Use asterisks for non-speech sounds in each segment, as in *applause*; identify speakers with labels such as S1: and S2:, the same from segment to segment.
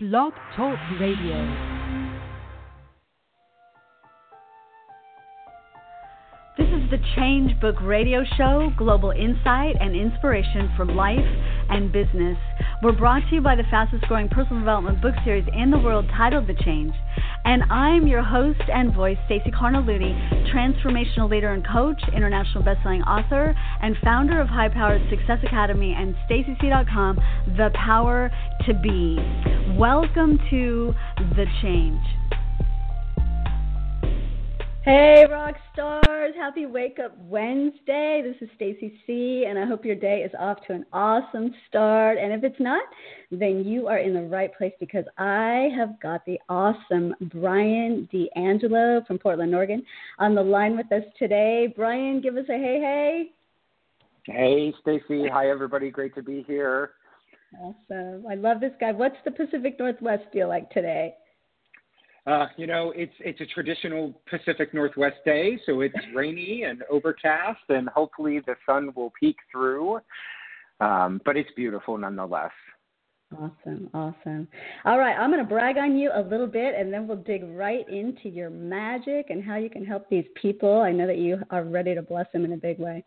S1: Blog Talk Radio. The Change Book Radio Show, global insight and inspiration for life and business. We're brought to you by the fastest growing personal development book series in the world titled The Change. And I'm your host and voice, Stacey Cargnelutti, transformational leader and coach, international bestselling author, and founder of High Powered Success Academy and StaceyC.com, The Power to Be. Welcome to The Change. Hey, rock stars! Happy Wake Up Wednesday. This is Stacey C, and I hope your day is off to an awesome start. And if it's not, then you are in the right place because I have got the awesome Brian D'Angelo from Portland, Oregon, on the line with us today. Brian, give us a hey, hey.
S2: Hey, Stacey. Hi, everybody. Great to be here.
S1: Awesome. I love this guy. What's the Pacific Northwest feel like today?
S2: Uh, you know, it's it's a traditional Pacific Northwest day, so it's rainy and overcast, and hopefully the sun will peek through. Um, but it's beautiful nonetheless.
S1: Awesome, awesome. All right, I'm going to brag on you a little bit and then we'll dig right into your magic and how you can help these people. I know that you are ready to bless them in a big way.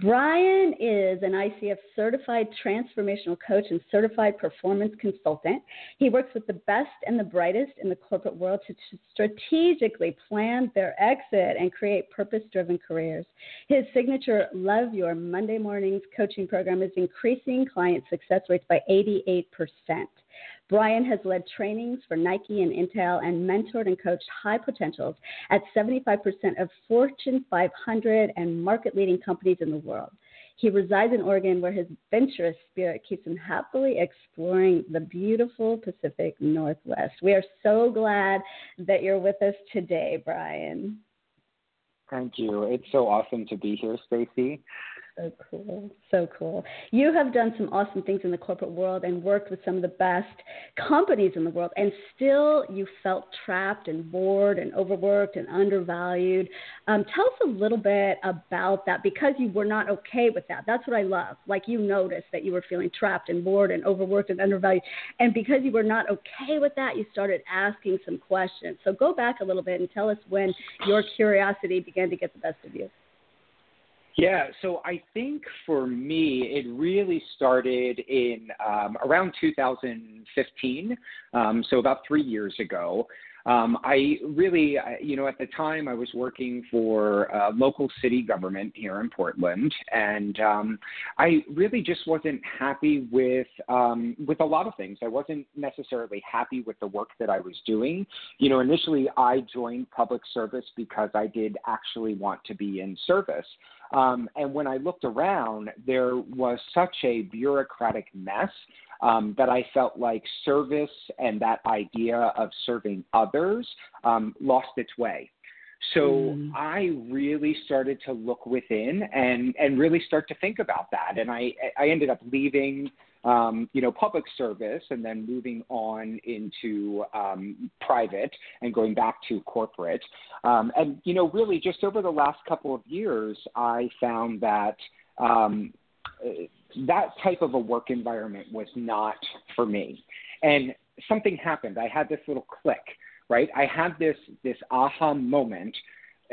S1: Brian is an ICF certified transformational coach and certified performance consultant. He works with the best and the brightest in the corporate world to strategically plan their exit and create purpose driven careers. His signature Love Your Monday Mornings coaching program is increasing client success rates by 88 Brian has led trainings for Nike and Intel and mentored and coached high potentials at 75% of Fortune 500 and market leading companies in the world. He resides in Oregon where his adventurous spirit keeps him happily exploring the beautiful Pacific Northwest. We are so glad that you're with us today, Brian.
S2: Thank you. It's so awesome to be here, Stacey.
S1: So cool. So cool. You have done some awesome things in the corporate world and worked with some of the best companies in the world, and still you felt trapped and bored and overworked and undervalued. Um, tell us a little bit about that because you were not okay with that. That's what I love. Like you noticed that you were feeling trapped and bored and overworked and undervalued. And because you were not okay with that, you started asking some questions. So go back a little bit and tell us when your curiosity began to get the best of you.
S2: Yeah, so I think for me, it really started in um, around 2015, um, so about three years ago. Um, I really, you know, at the time I was working for uh, local city government here in Portland, and um, I really just wasn't happy with um, with a lot of things. I wasn't necessarily happy with the work that I was doing. You know, initially I joined public service because I did actually want to be in service. Um, and when I looked around, there was such a bureaucratic mess um, that I felt like service and that idea of serving others um, lost its way. So mm. I really started to look within and and really start to think about that. And I I ended up leaving um, you know public service and then moving on into um, private and going back to corporate. Um, and you know really just over the last couple of years, I found that. Um, that type of a work environment was not for me. And something happened. I had this little click, right? I had this this aha moment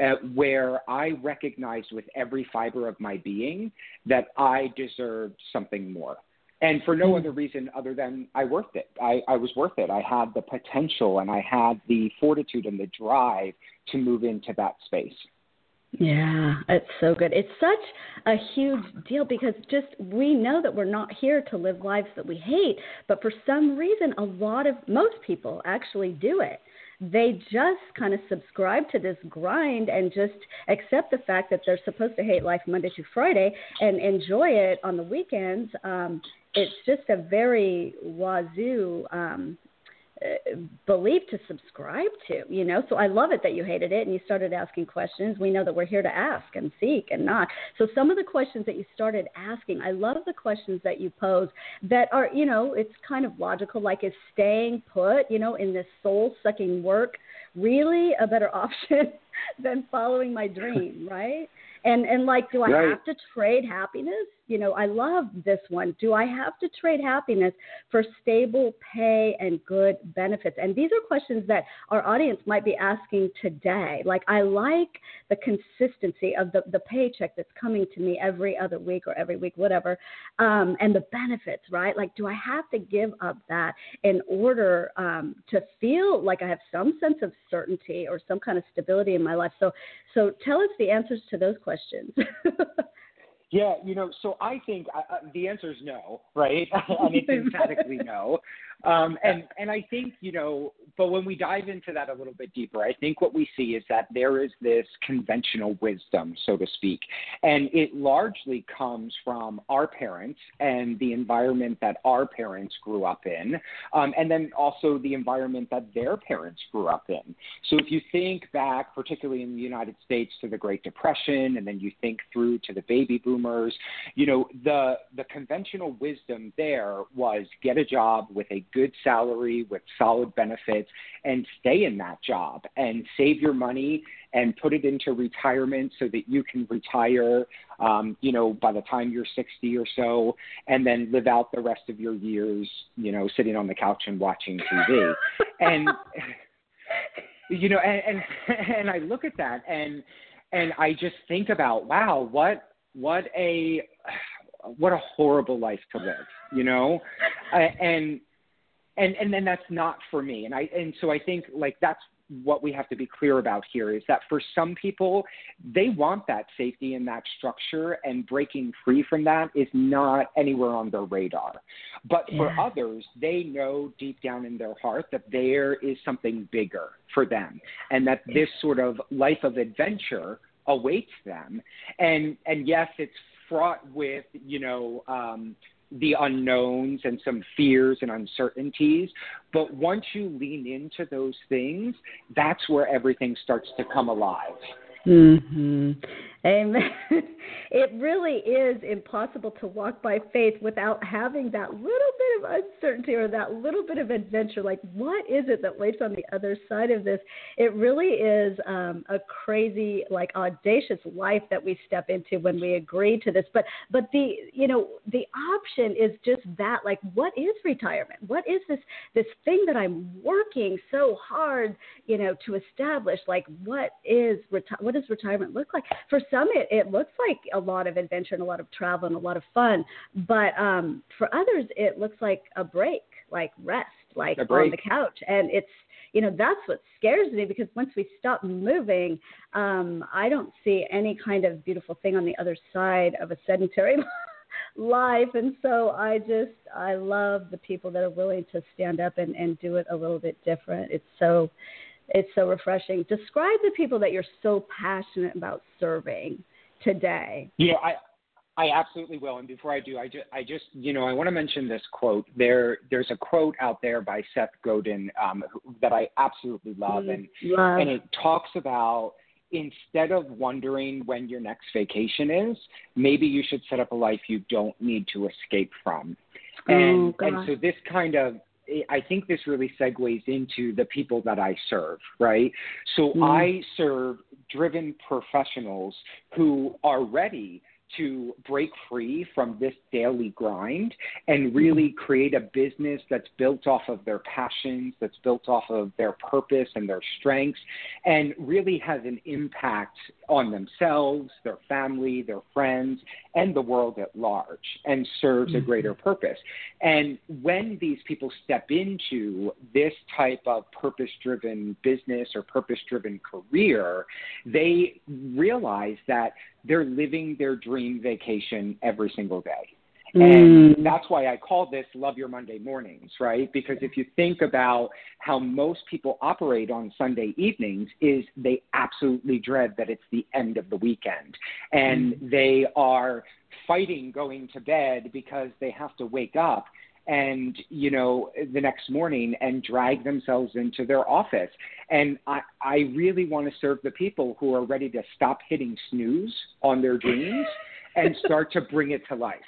S2: uh, where I recognized with every fiber of my being that I deserved something more. And for no hmm. other reason other than I worth it. I, I was worth it. I had the potential and I had the fortitude and the drive to move into that space.
S1: Yeah, it's so good. It's such a huge deal because just we know that we're not here to live lives that we hate, but for some reason, a lot of most people actually do it. They just kind of subscribe to this grind and just accept the fact that they're supposed to hate life Monday through Friday and enjoy it on the weekends. Um, it's just a very wazoo um, Uh, belief to subscribe to, you know. So I love it that you hated it and you started asking questions. We know that we're here to ask and seek and not. So some of the questions that you started asking, I love the questions that you pose that are, you know, it's kind of logical, like is staying put, you know, in this soul sucking work really a better *laughs* option than following my dream, right? And and like, do I
S2: right.
S1: have to trade happiness? You know, I love this one. Do I have to trade happiness for stable pay and good benefits? And these are questions that our audience might be asking today. Like, I like the consistency of the, the paycheck that's coming to me every other week or every week, whatever, um, and the benefits, right? Like, do I have to give up that in order um, to feel like I have some sense of certainty or some kind of stability in my life? So, so tell us the answers to those questions. *laughs*
S2: Yeah, you know, so I think uh, uh the answer is no, right? *laughs* I mean, *laughs* emphatically no. Um, and and I think you know, but when we dive into that a little bit deeper, I think what we see is that there is this conventional wisdom, so to speak, and it largely comes from our parents and the environment that our parents grew up in, um, and then also the environment that their parents grew up in. So if you think back, particularly in the United States, to the Great Depression, and then you think through to the baby boomers, you know, the the conventional wisdom there was get a job with a good salary with solid benefits and stay in that job and save your money and put it into retirement so that you can retire, um, you know, by the time you're 60 or so, and then live out the rest of your years, you know, sitting on the couch and watching TV. *laughs* and, you know, and, and, and I look at that and, and I just think about, wow, what, what a, what a horrible life to live, you know? and and and then that's not for me. And i and so i think like that's what we have to be clear about here is that for some people they want that safety and that structure and breaking free from that is not anywhere on their radar. But yeah. for others they know deep down in their heart that there is something bigger for them and that this sort of life of adventure awaits them. And and yes it's fraught with you know um the unknowns and some fears and uncertainties. But once you lean into those things, that's where everything starts to come alive.
S1: Mhm. Amen. *laughs* It really is impossible to walk by faith without having that little bit of uncertainty or that little bit of adventure. Like, what is it that waits on the other side of this? It really is um, a crazy, like, audacious life that we step into when we agree to this. But, but the, you know, the option is just that. Like, what is retirement? What is this this thing that I'm working so hard, you know, to establish? Like, what is reti- what does retirement look like? For some, it, it looks like a lot of adventure and a lot of travel and a lot of fun. But um, for others, it looks like a break, like rest, like on the couch. And it's, you know, that's what scares me because once we stop moving, um, I don't see any kind of beautiful thing on the other side of a sedentary *laughs* life. And so I just, I love the people that are willing to stand up and, and do it a little bit different. It's so, it's so refreshing. Describe the people that you're so passionate about serving today.
S2: Yeah, I I absolutely will. And before I do, I just, I just, you know, I want to mention this quote. There, there's a quote out there by Seth Godin um, that I absolutely love, mm, and love. and it talks about instead of wondering when your next vacation is, maybe you should set up a life you don't need to escape from. And oh, and so this kind of I think this really segues into the people that I serve, right? So mm. I serve driven professionals who are ready to break free from this daily grind and really create a business that's built off of their passions, that's built off of their purpose and their strengths, and really has an impact on themselves, their family, their friends, and the world at large, and serves a greater mm-hmm. purpose. And when these people step into this type of purpose driven business or purpose driven career, they realize that they're living their dream vacation every single day. And mm. that's why I call this Love Your Monday Mornings, right? Because if you think about how most people operate on Sunday evenings is they absolutely dread that it's the end of the weekend. And mm. they are fighting going to bed because they have to wake up and you know the next morning and drag themselves into their office. And i i really want to serve the people who are ready to stop hitting snooze on their dreams and start to bring it to life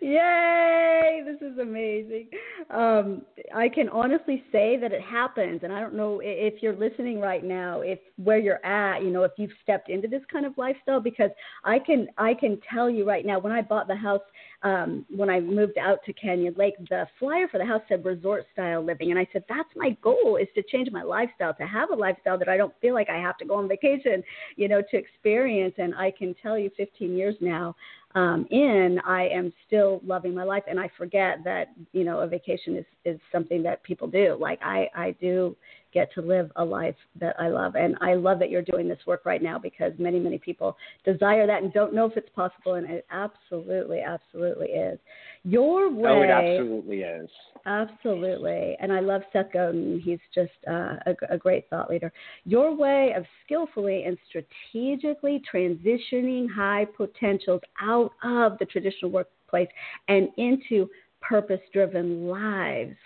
S1: Yay! This is amazing. Um, I can honestly say that it happens, and I don't know if you're listening right now, if where you're at, you know, if you've stepped into this kind of lifestyle, because I can I can tell you right now, when I bought the house, um, when I moved out to Canyon Lake, the flyer for the house said resort style living, and I said that's my goal is to change my lifestyle, to have a lifestyle that I don't feel like I have to go on vacation, you know, to experience. And I can tell you, 15 years now, um, in, I am still loving my life, and I forget that you know a vacation is is something that people do. Like I I do get to live a life that I love, and I love that you're doing this work right now because many many people desire that and don't know if it's possible, and it absolutely absolutely is. Your way. Oh,
S2: it absolutely is.
S1: Absolutely. And I love Seth Godin. He's just uh, a, a great thought leader. Your way of skillfully and strategically transitioning high potentials out of the traditional workplace and into purpose driven lives.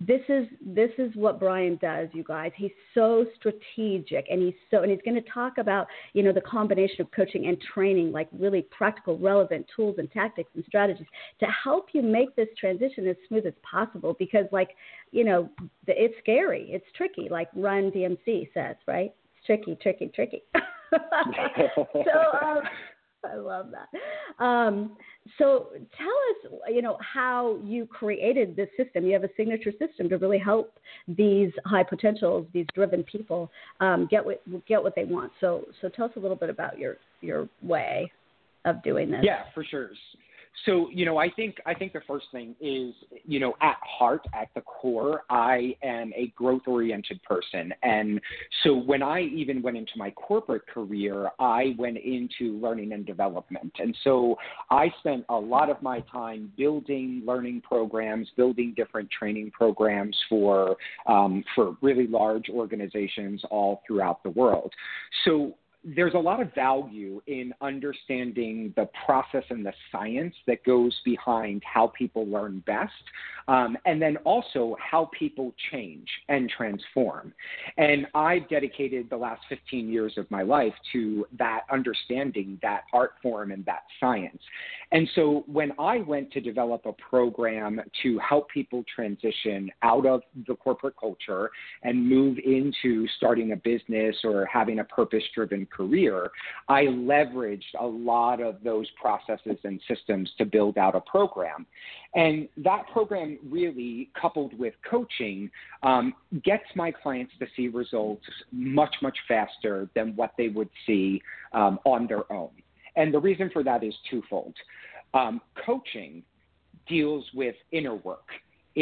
S1: This is this is what Brian does, you guys. He's so strategic and he's so and he's going to talk about, you know, the combination of coaching and training, like really practical, relevant tools and tactics and strategies to help you make this transition as smooth as possible because like, you know, it's scary. It's tricky, like Run DMC says, right? It's tricky, tricky, tricky. *laughs* so um, *laughs* I love that. Um, so tell us, you know, how you created this system. You have a signature system to really help these high potentials, these driven people, um, get what get what they want. So, so tell us a little bit about your your way of doing this.
S2: Yeah, for sure. So, you know, I think I think the first thing is, you know, at heart, at the core, I am a growth oriented person. And so when I even went into my corporate career, I went into learning and development. And so I spent a lot of my time building learning programs, building different training programs for um, for really large organizations all throughout the world. So there's a lot of value in understanding the process and the science that goes behind how people learn best, um, and then also how people change and transform. And I've dedicated the last 15 years of my life to that understanding, that art form, and that science. And so when I went to develop a program to help people transition out of the corporate culture and move into starting a business or having a purpose driven career, I leveraged a lot of those processes and systems to build out a program. And that program really, coupled with coaching, um, gets my clients to see results much, much faster than what they would see um, on their own. And the reason for that is twofold. Um, coaching deals with inner work.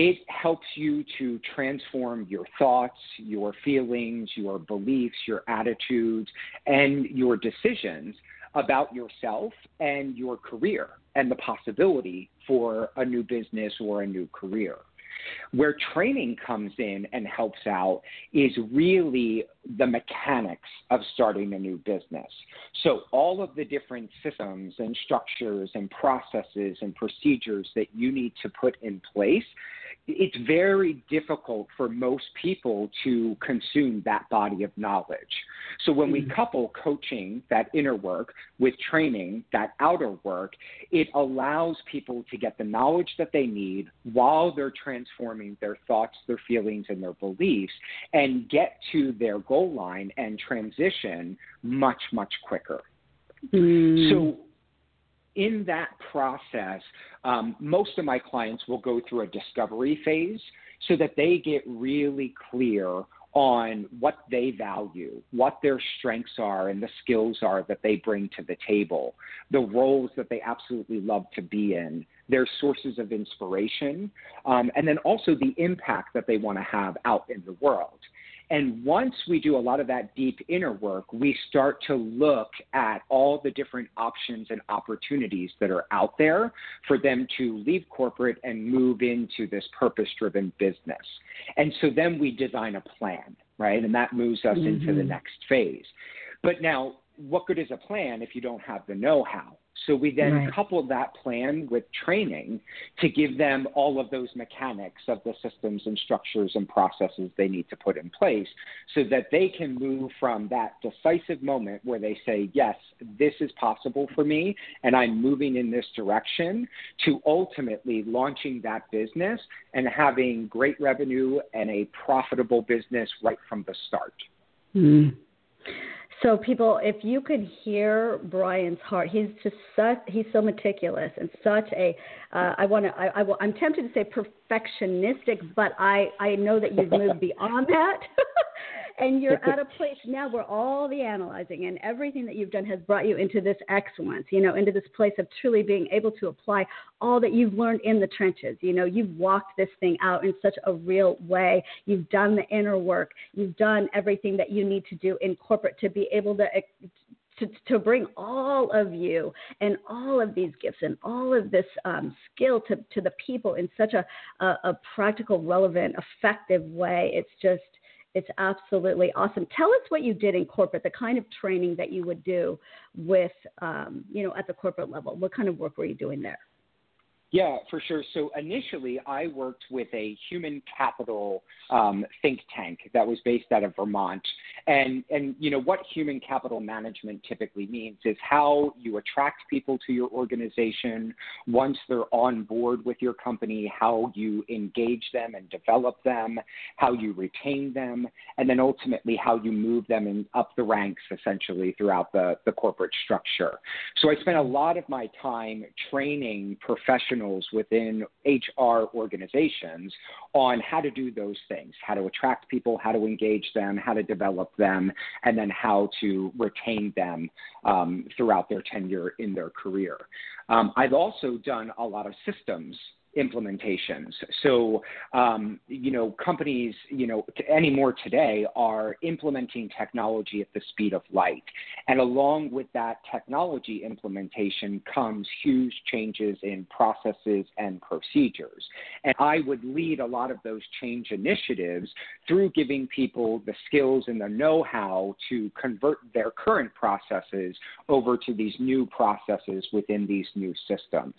S2: It helps you to transform your thoughts, your feelings, your beliefs, your attitudes, and your decisions about yourself and your career and the possibility for a new business or a new career. Where training comes in and helps out is really the mechanics of starting a new business. So, all of the different systems and structures and processes and procedures that you need to put in place it's very difficult for most people to consume that body of knowledge. So when we mm. couple coaching, that inner work, with training, that outer work, it allows people to get the knowledge that they need while they're transforming their thoughts, their feelings, and their beliefs and get to their goal line and transition much, much quicker. Mm. So in that process, um, most of my clients will go through a discovery phase so that they get really clear on what they value, what their strengths are, and the skills are that they bring to the table, the roles that they absolutely love to be in, their sources of inspiration, um, and then also the impact that they want to have out in the world. And once we do a lot of that deep inner work, we start to look at all the different options and opportunities that are out there for them to leave corporate and move into this purpose driven business. And so then we design a plan, right? And that moves us mm-hmm. into the mm-hmm. next phase. But now, what good is a plan if you don't have the know how? So we then
S1: Right.
S2: coupled that plan with training to give them all of those mechanics of the systems and structures and processes they need to put in place so that they can move from that decisive moment where they say, Yes, this is possible for me, and I'm moving in this direction, to ultimately launching that business and having great revenue and a profitable business right from the start.
S1: Mm. So people, if you could hear Brian's heart, he's just such he's so meticulous and such a uh, I want to I, I I'm tempted to say perfectionistic, but I I know that you've moved *laughs* beyond that. *laughs* and you're at a place now where all the analyzing and everything that you've done has brought you into this excellence, you know, into this place of truly being able to apply all that you've learned in the trenches. You know, you've walked this thing out in such a real way. You've done the inner work. You've done everything that you need to do in corporate to be able to to, to bring all of you and all of these gifts and all of this um, skill to, to the people in such a, a, a practical, relevant, effective way. It's just it's absolutely awesome. Tell us what you did in corporate, the kind of training that you would do with, um, you know, at the corporate level. What kind of work were you doing there?
S2: Yeah, for sure. So initially, I worked with a human capital um, think tank that was based out of Vermont, and and you know what human capital management typically means is how you attract people to your organization once they're on board with your company, how you engage them and develop them, how you retain them, and then ultimately how you move them in, up the ranks essentially throughout the the corporate structure. So I spent a lot of my time training professionals professionals within HR organizations on how to do those things, how to attract people, how to engage them, how to develop them, and then how to retain them um, throughout their tenure in their career. Um, I've also done a lot of systems implementations. So, um, you know, companies, you know, anymore today are implementing technology at the speed of light. And along with that technology implementation comes huge changes in processes and procedures. And I would lead a lot of those change initiatives through giving people the skills and the know how to convert their current processes over to these new processes within these new systems.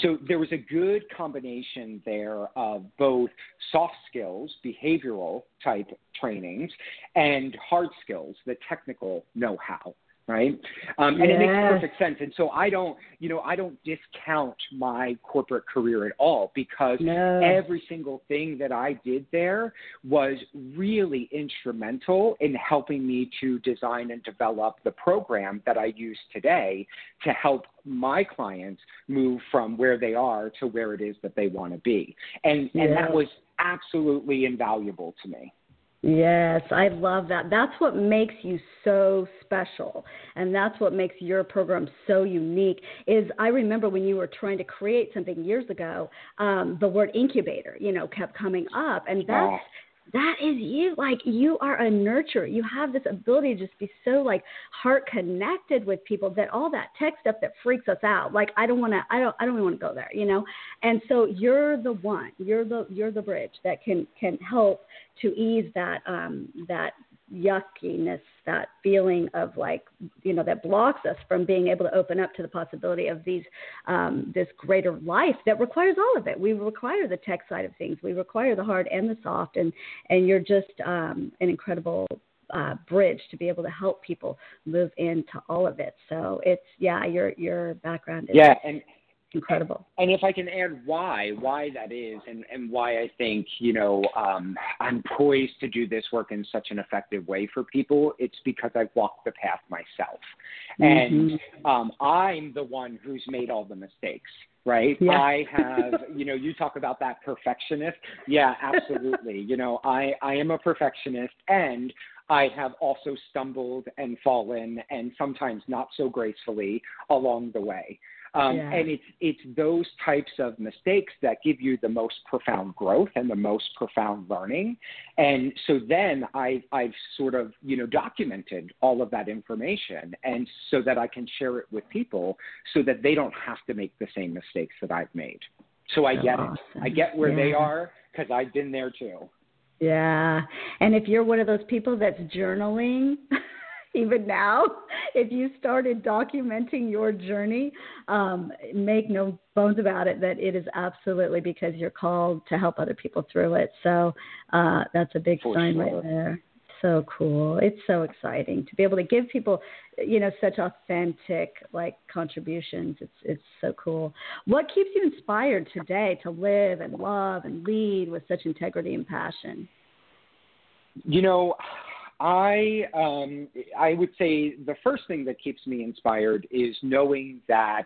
S2: So there was a good combination combination there of both soft skills, behavioral type trainings, and hard skills, the technical know how right? Um, and yes. it makes perfect sense. And so I don't, you know, I don't discount my corporate career at all because no. every single thing that I did there was really instrumental in helping me to design and develop the program that I use today to help my clients move from where they are to where it is that they want to be. And yes. and that was absolutely invaluable to me.
S1: Yes, I love that. That's what makes you so special. And that's what makes your program so unique is I remember when you were trying to create something years ago, um, the word incubator, you know, kept coming up. And that's that is you. Like you are a nurturer. You have this ability to just be so like heart connected with people that all that tech stuff that freaks us out. Like I don't want to. I don't. I don't want to go there. You know. And so you're the one. You're the you're the bridge that can can help to ease that um that yuckiness, that feeling of like, you know, that blocks us from being able to open up to the possibility of these, um, this greater life that requires all of it. We require the tech side of things. We require the hard and the soft, and and you're just um, an incredible uh, bridge to be able to help people move into all of it. So it's yeah, your your background is
S2: yeah, and
S1: incredible.
S2: And if I can add why, why that is, and, and why I think, you know, um, I'm poised to do this work in such an effective way for people, it's because I've walked the path myself. Mm-hmm. And um, I'm the one who's made all the mistakes right? Yeah. I have, *laughs* you know, you talk about that perfectionist. Yeah, absolutely. you know, I I am a perfectionist and I have also stumbled and fallen and sometimes not so gracefully along the way. Um, yeah. And it's it's those types of mistakes that give you the most profound growth and the most profound learning. And so then I I've sort of you know documented all of that information, and so that I can share it with people, so that they don't have to make the same mistakes that I've made. So I so get awesome. it. I get where yeah. they are because I've been there too.
S1: Yeah. And if you're one of those people that's journaling, *laughs* even now, *laughs* if you started documenting your journey, um, make no bones about it that it is absolutely because you're called to help other people through it. So uh, that's a big
S2: For
S1: sign
S2: sure.
S1: right there. So cool. It's so exciting to be able to give people, you know, such authentic like contributions. It's it's so cool. What keeps you inspired today to live and love and lead with such integrity and passion?
S2: You know, I um, I would say the first thing that keeps me inspired is knowing that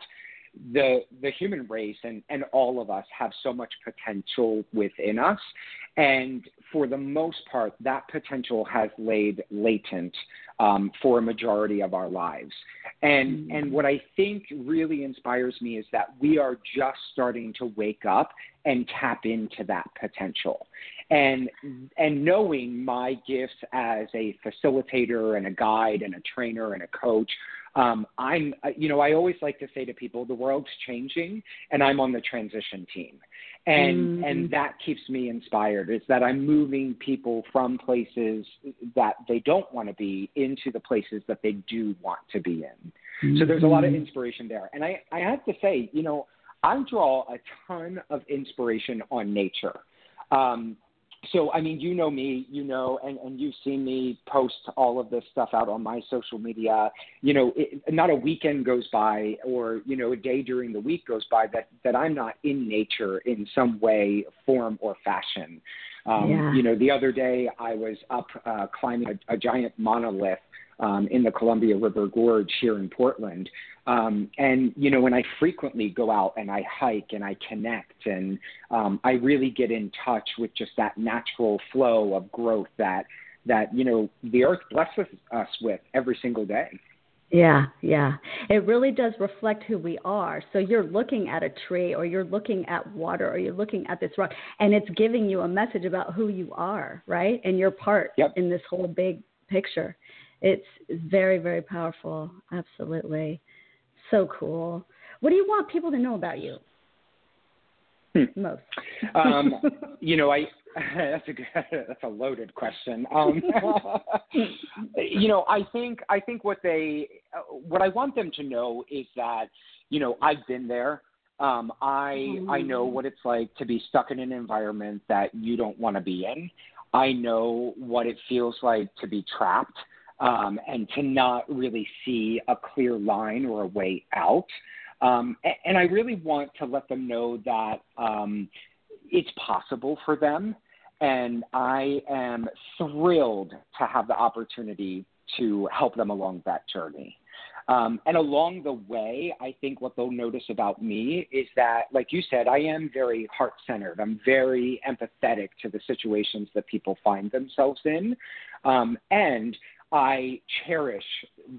S2: the the human race and, and all of us have so much potential within us. And for the most part that potential has laid latent um, for a majority of our lives. And mm-hmm. and what i think really inspires me is that we are just starting to wake up and tap into that potential and and knowing my gifts as a facilitator and a guide and a trainer and a coach um, I'm, uh, you know, I always like to say to people, the world's changing, and I'm on the transition team, and mm. and that keeps me inspired. Is that I'm moving people from places that they don't want to be into the places that they do want to be in. Mm-hmm. So there's a lot of mm-hmm. inspiration there, and I I have to say, you know, I draw a ton of inspiration on nature. Um, so I mean, you know me, you know, and, and you've seen me post all of this stuff out on my social media. You know, it, not a weekend goes by, or you know, a day during the week goes by that that I'm not in nature in some way, form, or fashion. Um, yeah. You know, the other day I was up uh, climbing a, a giant monolith um, in the Columbia River Gorge here in Portland. Um, and you know, when I frequently go out and I hike and I connect, and um, I really get in touch with just that natural flow of growth that that you know the earth blesses us with every single day.
S1: Yeah, yeah. It really does reflect who we are. So you're looking at a tree or you're looking at water or you're looking at this rock and it's giving you a message about who you are, right? And your part
S2: yep.
S1: in this whole big picture. It's very, very powerful. Absolutely. So cool. What do you want people to know about you?
S2: Hmm.
S1: Most.
S2: um, *laughs* you know, I *laughs* that's a good, *laughs* that's a loaded question. Um, you know, I think I think what they what I want them to know is that you know I've been there. Um, I mm-hmm. I know what it's like to be stuck in an environment that you don't want to be in. I know what it feels like to be trapped um, and to not really see a clear line or a way out. Um, and, I really want to let them know that um, it's possible for them. And I am thrilled to have the opportunity to help them along that journey. Um, and along the way, I think what they'll notice about me is that, like you said, I am very heart centered. I'm very empathetic to the situations that people find themselves in. Um, and I cherish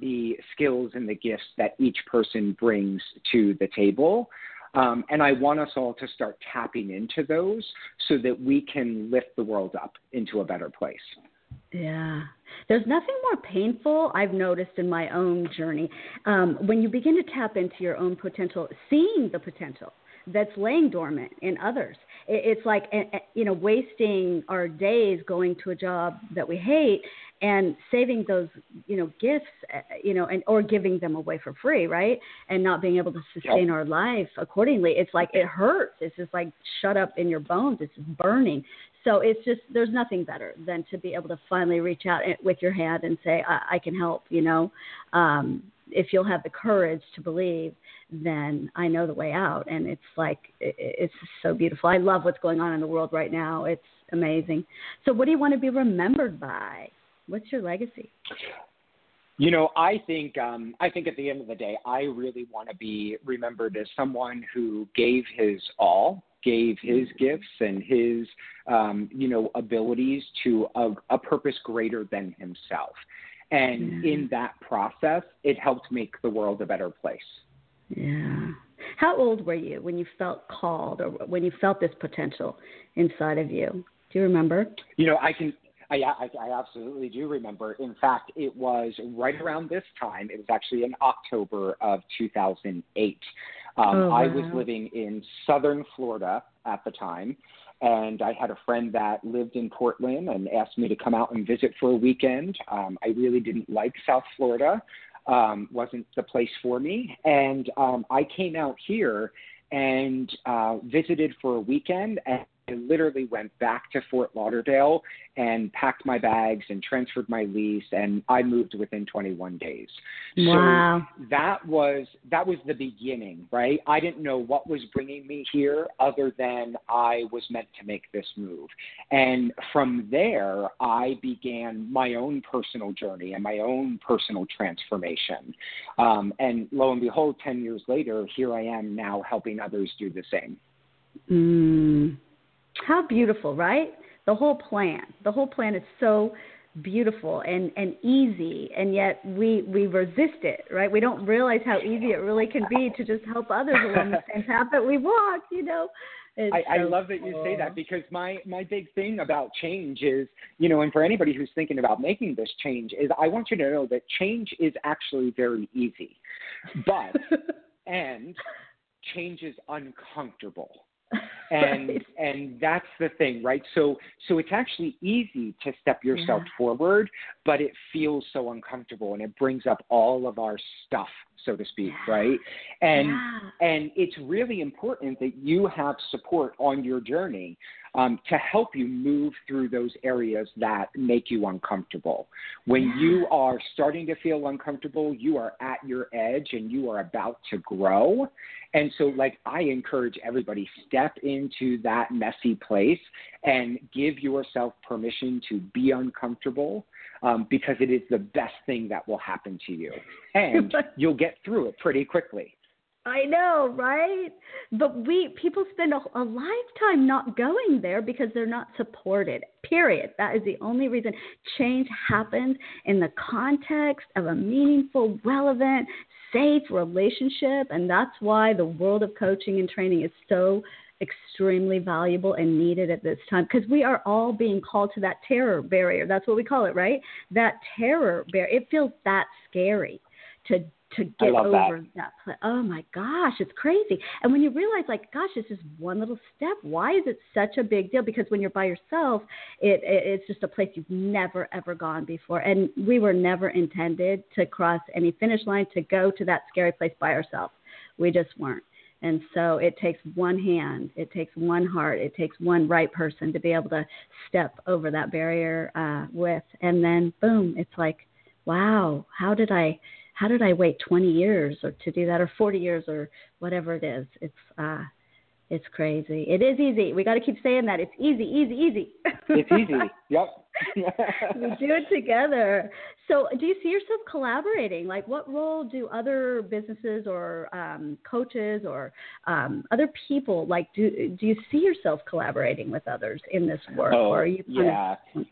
S2: the skills and the gifts that each person brings to the table. Um, and I want us all to start tapping into those so that we can lift the world up into a better place.
S1: Yeah. There's nothing more painful I've noticed in my own journey. Um, when you begin to tap into your own potential, seeing the potential that's laying dormant in others. It's like, eh, eh, you know, wasting our days going to a job that we hate and saving those you know gifts uh, you know and or giving them away for free right? And not being able to sustain yep. our life accordingly. It's like it hurts. It's just like shut up in your bones. It's just burning. So it's just there's nothing better than to be able to finally reach out with your hand and say i, I can help you know? Um if you'll have the courage to believe then i know the way out and it's like it's so beautiful i love what's going on in the world right now it's amazing so what do you want to be remembered by What's your legacy?
S2: You know, I think um, I think at the end of the day, I really want to be remembered as someone who gave his all, gave his mm-hmm. gifts and his um, you know abilities to a, a purpose greater than himself. And yeah. in that process, it helped make the world a better place.
S1: Yeah. How old were you when you felt called or when you felt this potential inside of you? Do you remember?
S2: You know, I can I, I, I absolutely do remember. In fact, it was right around this time. It was actually in October of 2008. Um, oh, wow. I was living in southern Florida at the time, and I had a friend that lived in Portland and asked me to come out and visit for a weekend. Um, I really didn't like South Florida, um, wasn't the place for me, and um, I came out here and uh, visited for a weekend and I literally went back to Fort Lauderdale and packed my bags and transferred my lease and I moved within 21 days.
S1: Wow.
S2: So that was that was the beginning, right? I didn't know what was bringing me here other than I was meant to make this move. And from there, I began my own personal journey and my own personal transformation. Um, and lo and behold, 10 years later, here I am now helping others do the same.
S1: Mm. How beautiful, right? The whole plan. The whole plan is so beautiful and and easy and yet we we resist it right? We don't realize how easy it really can be to just help others along the same path that we walk you know?
S2: I, so I love that you say that because my my big thing about change is you know and for anybody who's thinking about making this change is I want you to know that change is actually very easy. But *laughs* and change is uncomfortable *laughs* and right. and that's the thing right so so it's actually easy to step yourself yeah. forward but it feels so uncomfortable and it brings up all of our stuff so to speak yeah. right and yeah. and it's really important that you have support on your journey um, to help you move through those areas that make you uncomfortable. When you are starting to feel uncomfortable, you are at your edge and you are about to grow. And so, like, I encourage everybody step into that messy place and give yourself permission to be uncomfortable um, because it is the best thing that will happen to you. *laughs* And you'll get through it pretty quickly.
S1: I know, right? But we people spend a, a, lifetime not going there because they're not supported. Period. That is the only reason change happens in the context of a meaningful, relevant, safe relationship, and that's why the world of coaching and training is so extremely valuable and needed at this time because we are all being called to that terror barrier. That's what we call it, right? That terror barrier. It feels that scary to to get over that. that oh my gosh, it's crazy. And when you realize, like, gosh, it's just one little step. Why is it such a big deal? Because when you're by yourself, it, it it's just a place you've never ever gone before. And we were never intended to cross any finish line to go to that scary place by ourselves. We just weren't. And so it takes one hand, it takes one heart, it takes one right person to be able to step over that barrier uh, with. And then, boom, it's like, wow, how did I how did I wait 20 years or to do that or 40 years or whatever it is? It's uh, it's crazy. It is easy. We got to keep saying that. It's easy, easy, easy.
S2: it's easy. *laughs* Yep.
S1: we do it together. So, do you see yourself collaborating? Like, what role do other businesses or um, coaches or um, other people like? Do do you see yourself collaborating with others in this work,
S2: oh,
S1: or are you?
S2: yeah. Of,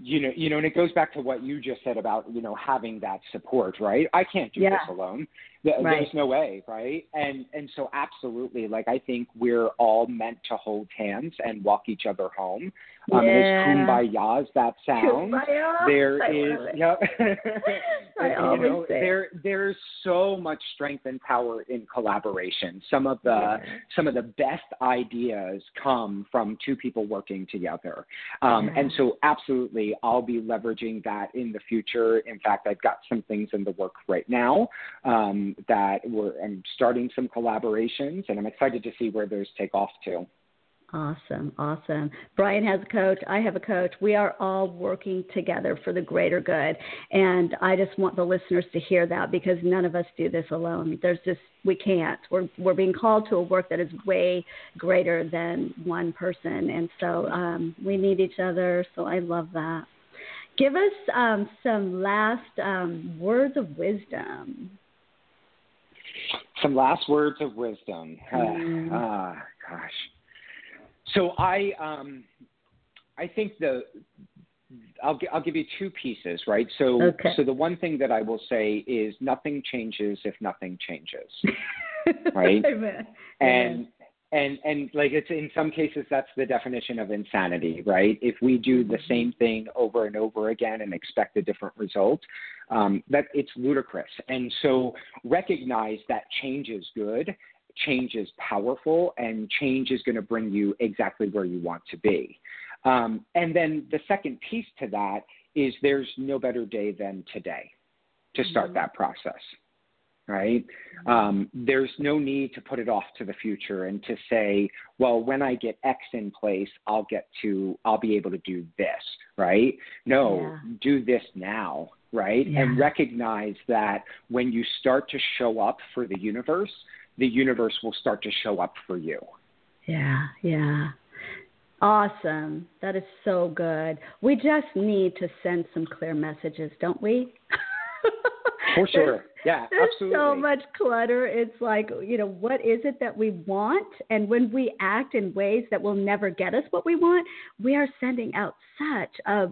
S2: you know, you know, and it goes back to what you just said about, you know, having that support, right? I can't do yeah. this alone. There's right. no way, right? And and so absolutely, like I think we're all meant to hold hands and walk each other home. Um,
S1: yeah.
S2: And kumbaya that sounds,
S1: kumbaya.
S2: there
S1: I
S2: is, yep. *laughs* *laughs*
S1: I
S2: you know, there there's so much strength and power in collaboration. Some of the yeah. some of the best ideas come from two people working together. Um, yeah. And so, absolutely, I'll be leveraging that in the future. In fact, I've got some things in the work right now um, that we're I'm starting some collaborations, and I'm excited to see where those take off too.
S1: Awesome, awesome. Brian has a coach. I have a coach. We are all working together for the greater good. And I just want the listeners to hear that because none of us do this alone. There's just, we can't. We're, we're being called to a work that is way greater than one person. And so um, we need each other. So I love that. Give us um, some last um, words of wisdom.
S2: Some last words of wisdom. *sighs* Mm. Uh, gosh. So I um, I think the I'll I'll give you two pieces, right? So
S1: okay.
S2: so the one thing that I will say is nothing changes if nothing changes, *laughs* right?
S1: Amen.
S2: And and and like it's in some cases that's the definition of insanity, right? If we do the mm-hmm. same thing over and over again and expect a different result, um, that it's ludicrous. And so recognize that change is good change is powerful and change is going to bring you exactly where you want to be. Um, and then the second piece to that is there's no better day than today to start mm-hmm. that process right? Um, there's no need to put it off to the future and to say, well, when I get X in place, I'll get to, I'll be able to do this, right? No, yeah. do this now, right? Yeah. And recognize that when you start to show up for the universe, the universe will start to show up for you.
S1: Yeah, yeah. Awesome. That is so good. We just need to send some clear messages, don't we? *laughs*
S2: For sure. Yeah,
S1: There's
S2: absolutely.
S1: so much clutter. It's like, you know, what is it that we want? And when we act in ways that will never get us what we want, we are sending out such a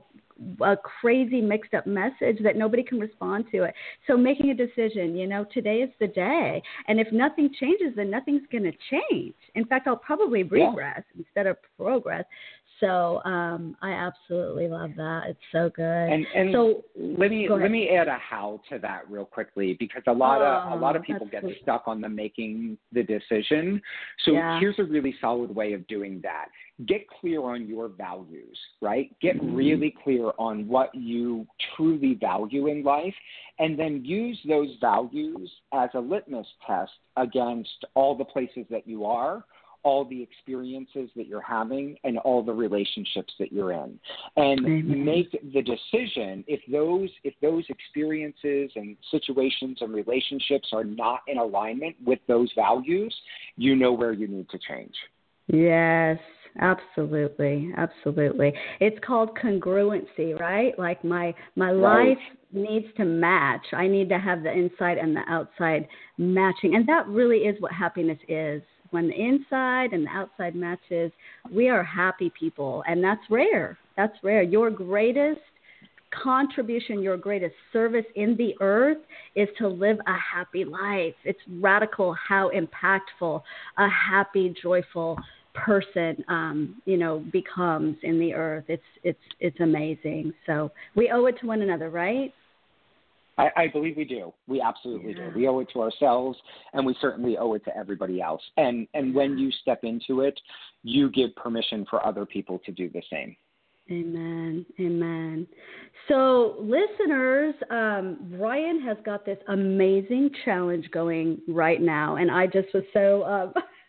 S1: a crazy mixed up message that nobody can respond to it. So making a decision, you know, today is the day. And if nothing changes, then nothing's going to change. In fact, I'll probably regress yeah. instead of progress. So um, I absolutely love that. It's so good.
S2: And, and so let me let me add a how to that real quickly because a lot oh, of a lot of people get sweet. stuck on the making the decision. So yeah. here's a really solid way of doing that. Get clear on your values, right? Get mm-hmm. really clear on what you truly value in life and then use those values as a litmus test against all the places that you are all the experiences that you're having and all the relationships that you're in. And Amen. make the decision if those if those experiences and situations and relationships are not in alignment with those values you know where you need to change.
S1: Yes absolutely absolutely. It's called congruency right? Like my my right. life needs to match. I need to have the inside and the outside matching. And that really is what happiness is when the inside and the outside matches, we are happy people, and that's rare. That's rare. Your greatest contribution, your greatest service in the earth is to live a happy life. It's radical how impactful a happy, joyful person um, you know becomes in the earth. It's it's it's amazing. So we owe it to one another, right?
S2: I, I believe we do. We absolutely yeah. do. We owe it to ourselves, and we certainly owe it to everybody else. And and when you step into it, you give permission for other people to do the same.
S1: Amen. Amen. So, listeners, um, Brian has got this amazing challenge going right now, and I just was so. Uh, *laughs*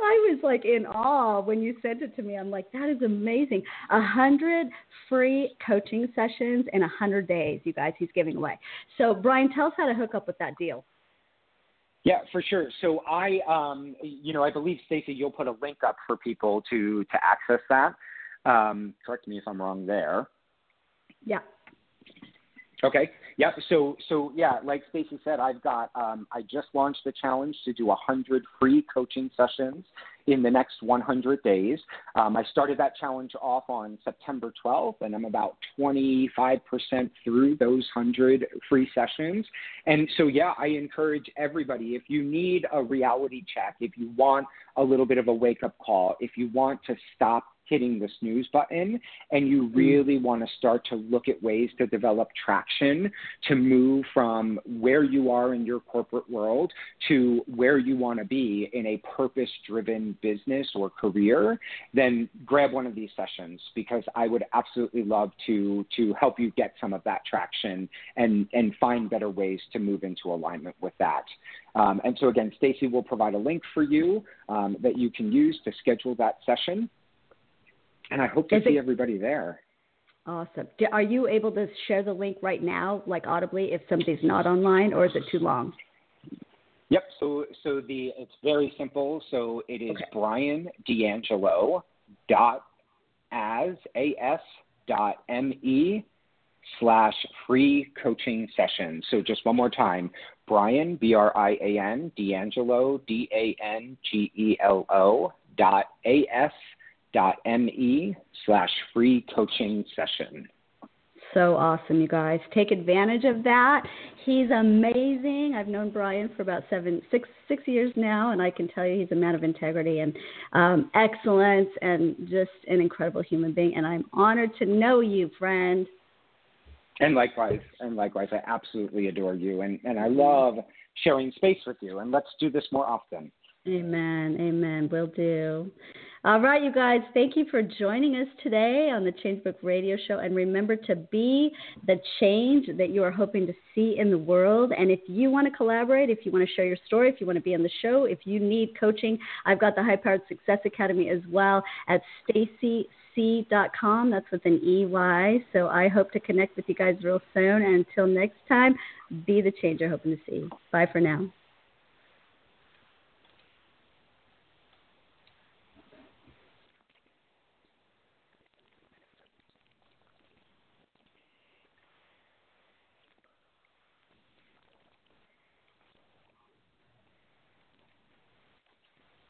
S1: I was like in awe when you sent it to me. I'm like, that is amazing. A hundred free coaching sessions in a hundred days, you guys. He's giving away. So, Brian, tell us how to hook up with that deal.
S2: Yeah, for sure. So I, um, you know, I believe Stacey, you'll put a link up for people to to access that. Um, correct me if I'm wrong there.
S1: Yeah.
S2: Okay. Yep. So so yeah, like Stacey said, I've got um, I just launched the challenge to do 100 free coaching sessions in the next 100 days. Um, I started that challenge off on September 12th, and I'm about 25% through those 100 free sessions. And so yeah, I encourage everybody if you need a reality check, if you want a little bit of a wake up call, if you want to stop hitting the snooze button and you mm. really want to start to look at ways to develop traction to move from where you are in your corporate world to where you want to be in a purpose driven business or career, then grab one of these sessions because I would absolutely love to to help you get some of that traction and and find better ways to move into alignment with that. Um, and so again, Stacey will provide a link for you um, that you can use to schedule that session. And I hope to is see it, everybody there.
S1: Awesome. Are you able to share the link right now, like audibly, if somebody's not online, or is it too long?
S2: Yep. So so the it's very simple. So it is okay. Brian D'Angelo dot as as dot me slash free coaching session. So just one more time, Brian B R I A N D'Angelo D A N G E L O dot as dot me slash free coaching session.
S1: So awesome, you guys. Take advantage of that. He's amazing. I've known Brian for about seven, six, six years now, and I can tell you he's a man of integrity and um, excellence and just an incredible human being. And I'm honored to know you, friend.
S2: And likewise, and likewise, I absolutely adore you, and, and I love sharing space with you. And let's do this more often.
S1: Amen. Amen. Will do. All right, you guys, thank you for joining us today on the Changebook Radio Show. And remember to be the change that you are hoping to see in the world. And if you want to collaborate, if you want to share your story, if you want to be on the show, if you need coaching, I've got the High Powered Success Academy as well at staceyc.com. That's with an EY. So I hope to connect with you guys real soon. And until next time, be the change you're hoping to see. Bye for now.